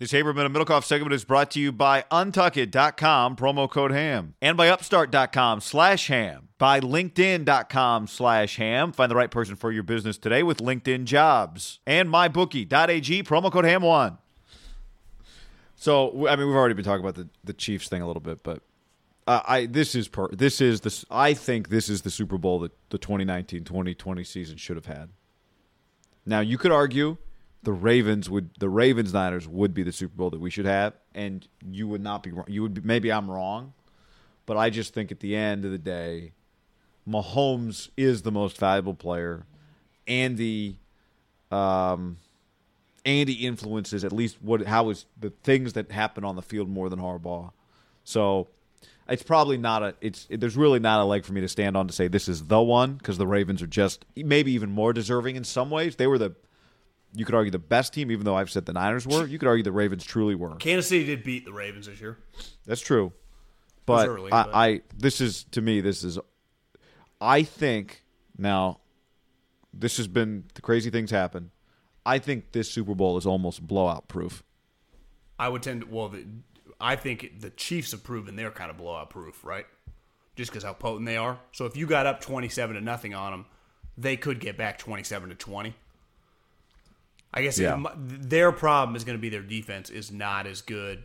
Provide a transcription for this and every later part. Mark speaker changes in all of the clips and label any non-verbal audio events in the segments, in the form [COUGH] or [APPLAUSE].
Speaker 1: This Haberman and Middlekauff segment is brought to you by Untuckit.com, promo code HAM, and by Upstart.com slash HAM, by LinkedIn.com slash HAM. Find the right person for your business today with LinkedIn Jobs, and MyBookie.ag, promo code HAM1. So, I mean, we've already been talking about the, the Chiefs thing a little bit, but uh, I this is per, this is the I think this is the Super Bowl that the 2019-2020 season should have had. Now, you could argue the Ravens would the Ravens Niners would be the Super Bowl that we should have, and you would not be wrong. You would be, maybe I'm wrong, but I just think at the end of the day, Mahomes is the most valuable player. Andy, um, Andy influences at least what how is the things that happen on the field more than Harbaugh. So it's probably not a it's it, there's really not a leg for me to stand on to say this is the one because the Ravens are just maybe even more deserving in some ways. They were the you could argue the best team, even though I've said the Niners were. You could argue the Ravens truly were.
Speaker 2: Kansas City did beat the Ravens this year.
Speaker 1: That's true, but,
Speaker 2: early,
Speaker 1: I,
Speaker 2: but-
Speaker 1: I this is to me this is I think now this has been the crazy things happen. I think this Super Bowl is almost blowout proof.
Speaker 2: I would tend to, well, the, I think the Chiefs have proven they're kind of blowout proof, right? Just because how potent they are. So if you got up 27 to nothing on them, they could get back 27 to 20. I guess
Speaker 1: Yeah.
Speaker 2: it their problem is going to be their defense is not as good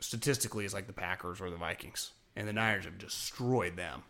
Speaker 2: statistically as like the Packers or the Vikings. And the Niners have destroyed them.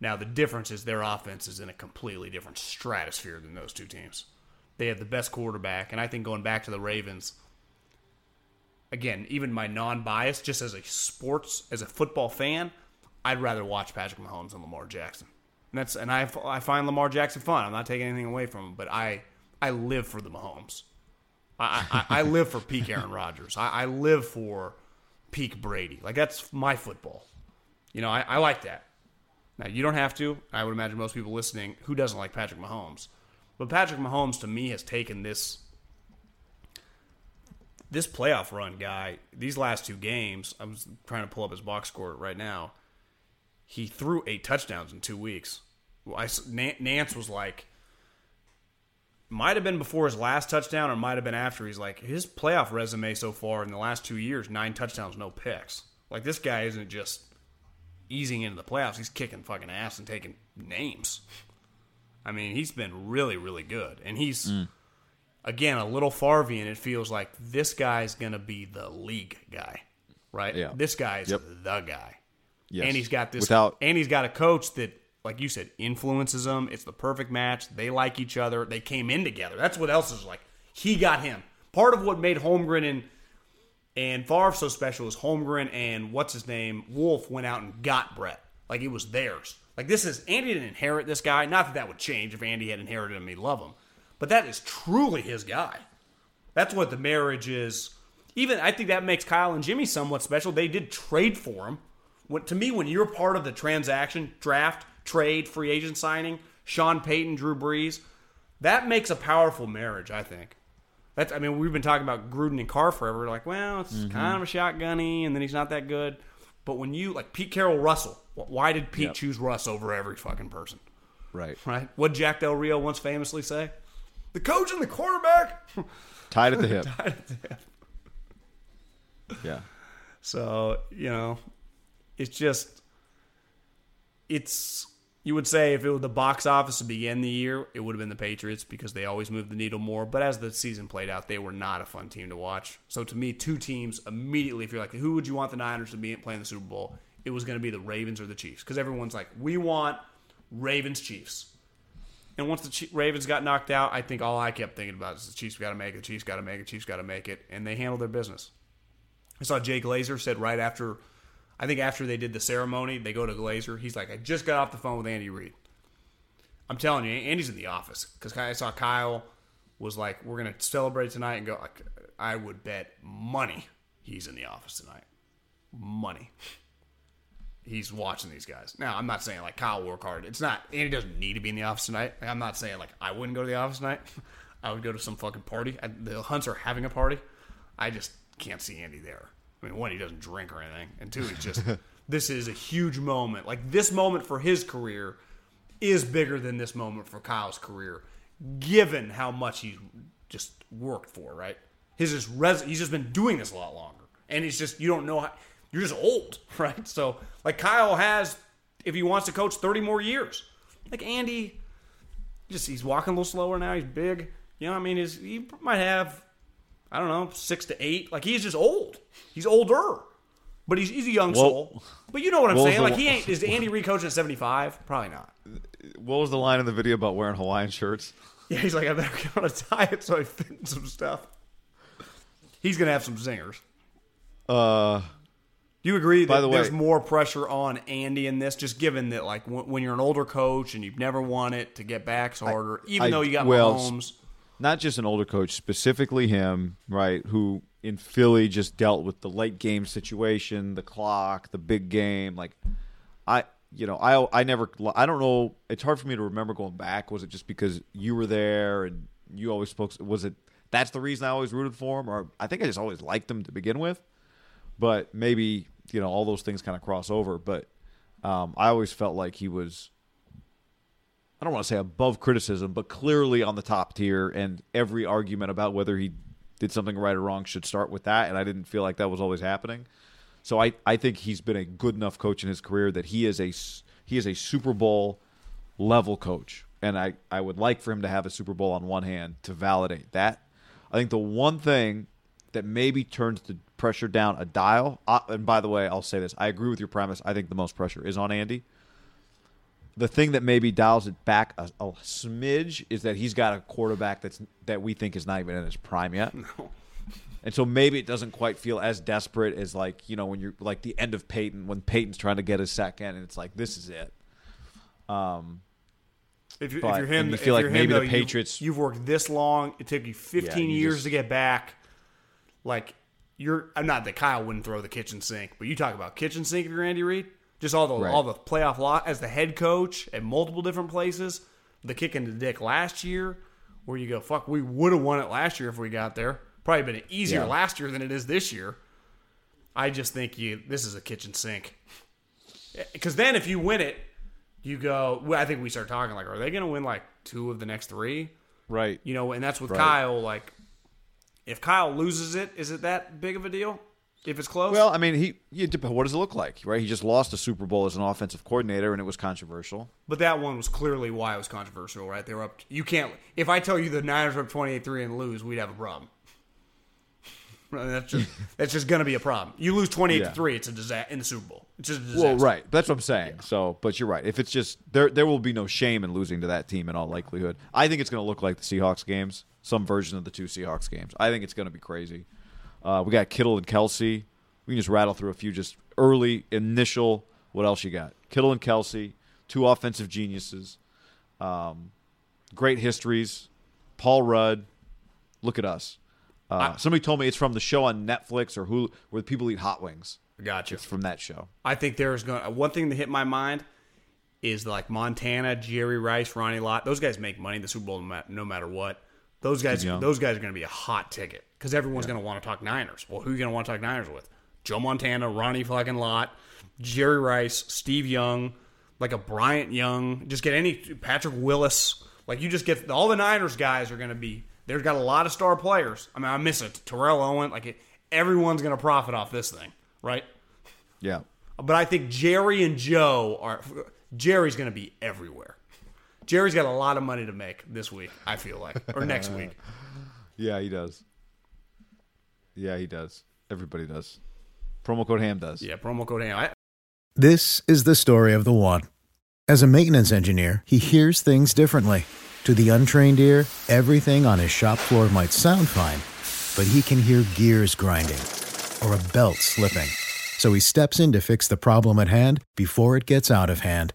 Speaker 2: Now the difference is their offense is in a completely different stratosphere than those two teams. They have the best quarterback, and I think going back to the Ravens, again, even my non-bias, just as a sports, as a football fan, I'd rather watch Patrick Mahomes than Lamar Jackson. And that's and I, I find Lamar Jackson fun. I'm not taking anything away from him, but I I live for the Mahomes. I I, I live for peak Aaron [LAUGHS] Rodgers. I, I live for peak Brady. Like that's my football. You know, I, I like that. Now you don't have to. I would imagine most people listening who doesn't like Patrick Mahomes. But Patrick Mahomes to me has taken this this playoff run guy, these last two games, I'm trying to pull up his box score right now. He threw eight touchdowns in two weeks. Well, I, Nantz was like, might have been before his last touchdown or might have been after. He's like, his playoff resume so far in the last two years, nine touchdowns, no picks. Like, this guy isn't just easing into the playoffs, he's kicking fucking ass and taking names. I mean, he's been really, really good. And he's again a little Farvian. It feels like this guy's gonna be the league guy, right?
Speaker 1: Yeah.
Speaker 2: This guy's
Speaker 1: Yep.
Speaker 2: the guy.
Speaker 1: Yes.
Speaker 2: And he's got this
Speaker 1: Without-
Speaker 2: and he's got a coach that, like you said, influences them. It's the perfect match. They like each other. They came in together. That's what else is like. He got him. Part of what made Holmgren and and Favre so special is Holmgren and what's his name Wolf went out and got Brett. Like it was theirs. Like this is Andy didn't inherit this guy. Not that that would change if Andy had inherited him. He'd love him. But that is truly his guy. That's what the marriage is. Even I think that makes Kyle and Jimmy somewhat special. They did trade for him. When, to me, when you're part of the transaction, draft, trade, free agent signing, Sean Payton, Drew Brees, that makes a powerful marriage. I think. That's I mean we've been talking about Gruden and Carr forever. Like, well, it's
Speaker 1: Mm-hmm.
Speaker 2: kind of a shotgunny, and then he's not that good. But when you like Pete Carroll, Russell, why did Pete
Speaker 1: Yep.
Speaker 2: choose Russ over every fucking person?
Speaker 1: Right.
Speaker 2: Right? What Jack Del Rio once famously say? The coach and the quarterback. [LAUGHS]
Speaker 1: tied at the hip. [LAUGHS] Tied at the hip. yeah.
Speaker 2: So, you know, it's just it's you would say if it was the box office to begin the year, it would have been the Patriots because they always move the needle more. But as the season played out, they were not a fun team to watch. So to me, two teams immediately, if you're like, who would you want the Niners to be playing the Super Bowl? It was going to be the Ravens or the Chiefs because everyone's like, we want Ravens Chiefs. And once the Ravens got knocked out, I think all I kept thinking about is the Chiefs got to make it, the Chiefs got to make it, Chiefs got to make it, and they handled their business. I saw Jay Glazer said right after, I think after they did the ceremony, they go to Glazer. He's like, I just got off the phone with Andy Reid. I'm telling you, Andy's in the office because I saw Kyle was like, we're gonna celebrate tonight and go. I would bet money he's in the office tonight. Money. He's watching these guys. Now, I'm not saying like Kyle work hard. It's not. Andy doesn't need to be in the office tonight. Like, I'm not saying like I wouldn't go to the office tonight. [LAUGHS] I would go to some fucking party. I, the Hunts are having a party. I just can't see Andy there. I mean, one, he doesn't drink or anything, and two, he's just. [LAUGHS] this is a huge moment. Like this moment for his career is bigger than this moment for Kyle's career, given how much he's just worked for. Right? His just res- he's just been doing this a lot longer, and it's just you don't know how you're just old, [LAUGHS] right? So like Kyle has, if he wants to coach thirty more years, like Andy, just he's walking a little slower now. He's big. You know, what I mean, his, he might have, I don't know, six to eight. Like he's just old. He's older, but he's he's a young
Speaker 1: Well-
Speaker 2: soul. But you know what I'm saying? Like he ain't. Is Andy Reid coaching at 75? Probably not.
Speaker 1: What was the line in the video about wearing Hawaiian shirts?
Speaker 2: Yeah, he's like, I better get on a diet so I fit in some stuff. He's gonna have some zingers.
Speaker 1: Uh,
Speaker 2: Do you agree that
Speaker 1: By the way-
Speaker 2: there's more pressure on Andy in this, just given that like when, when you're an older coach and you've never won it, to get back's harder, even
Speaker 1: I-
Speaker 2: though you got
Speaker 1: well,
Speaker 2: Mahomes.
Speaker 1: Not just an older coach, specifically him, right? Who in Philly just dealt with the late game situation, the clock, the big game. Like, I, you know, I, I never, I don't know. It's hard for me to remember going back. Was it just because you were there and you always spoke? Was it that's the reason I always rooted for him, or I think I just always liked him to begin with? But maybe you know all those things kind of cross over. But um, I always felt like he was I don't want to say above criticism, but clearly on the top tier. And every argument about whether he did something right or wrong should start with that. And I didn't feel like that was always happening. So I, I think he's been a good enough coach in his career that he is a he is a Super Bowl level coach. And I, I would like for him to have a Super Bowl on one hand to validate that. I think the one thing that maybe turns the pressure down a dial. Uh, and by the way, I'll say this: I agree with your premise. I think the most pressure is on Andy the thing that maybe dials it back a, a smidge is that he's got a quarterback that's that we think is not even in his prime yet. And so maybe it doesn't quite feel as desperate as like, you know, when you're like the end of Peyton, when Peyton's trying to get his second and it's like, this is it. Um,
Speaker 2: If, you, if
Speaker 1: But-
Speaker 2: you're him,
Speaker 1: you
Speaker 2: if
Speaker 1: feel like
Speaker 2: you're
Speaker 1: maybe
Speaker 2: him,
Speaker 1: the Patriots-
Speaker 2: You've, you've worked this long. It took you 15
Speaker 1: you
Speaker 2: years
Speaker 1: just-
Speaker 2: to get back. Like you're I'm not that Kyle wouldn't throw the kitchen sink, but you talk about kitchen sink if you're Andy Reid. Just all the
Speaker 1: Right.
Speaker 2: all the playoff lot as the head coach at multiple different places. The kick in the dick last year, where you go, fuck, we would have won it last year if we got there. Probably been easier
Speaker 1: Yeah.
Speaker 2: last year than it is this year. I just think you this is a kitchen sink. Eh, because then if you win it, you go. Well, I think we start talking like, are they going to win like two of the next three?
Speaker 1: right.
Speaker 2: You know, and that's with
Speaker 1: Right.
Speaker 2: Kyle. Like, if Kyle loses it, is it that big of a deal? If it's close,
Speaker 1: Well, I mean, he, what does it look like, right? He just lost a Super Bowl as an offensive coordinator and it was controversial.
Speaker 2: but that one was clearly why it was controversial, right? They were up. You can't. If I tell you the Niners are up twenty-eight-three and lose, we'd have a problem. [LAUGHS] That's just [LAUGHS] that's just going to be a problem. You lose twenty eight
Speaker 1: yeah.
Speaker 2: three, it's a disaster in the Super Bowl. It's just a disaster.
Speaker 1: Well, right. That's what I'm saying. So, but you're right. If it's just there, there will be no shame in losing to that team in all likelihood. I think it's going to look like the Seahawks games, some version of the two Seahawks games. I think it's going to be crazy. Uh, we got Kittle and Kelce. We can just rattle through a few just early initial. What else you got? Kittle and Kelce, two offensive geniuses, um, great histories. Paul Rudd. Look at us. Uh, somebody told me it's from the show on Netflix or Hulu where people eat hot wings.
Speaker 2: Gotcha.
Speaker 1: It's from that show.
Speaker 2: I think there's going to one thing that hit my mind is like Montana, Jerry Rice, Ronnie Lott. Those guys make money in the Super Bowl no matter what. Those guys,
Speaker 1: Young.
Speaker 2: those guys are going to be a hot ticket because everyone's going to want to talk Niners. Well, who are you going to want to talk Niners with? Joe Montana, Ronnie fucking Lott, Jerry Rice, Steve Young, like a Bryant Young. Just get any Patrick Willis. Like you just get all the Niners guys are going to be. They've got a lot of star players. I mean, I miss it. Terrell Owen. Like it, everyone's going to profit off this thing, right?
Speaker 1: Yeah.
Speaker 2: But I think Jerry and Joe are. Jerry's going to be everywhere. Jerry's got a lot of money to make this week. I feel like, or next [LAUGHS] week.
Speaker 1: Yeah, he does. Yeah, he does. Everybody does. Promo code ham does.
Speaker 2: Yeah, promo code ham. I,
Speaker 3: This is the story of the one. As a maintenance engineer, he hears things differently. To the untrained ear, everything on his shop floor might sound fine, but he can hear gears grinding or a belt slipping. So he steps in to fix the problem at hand before it gets out of hand.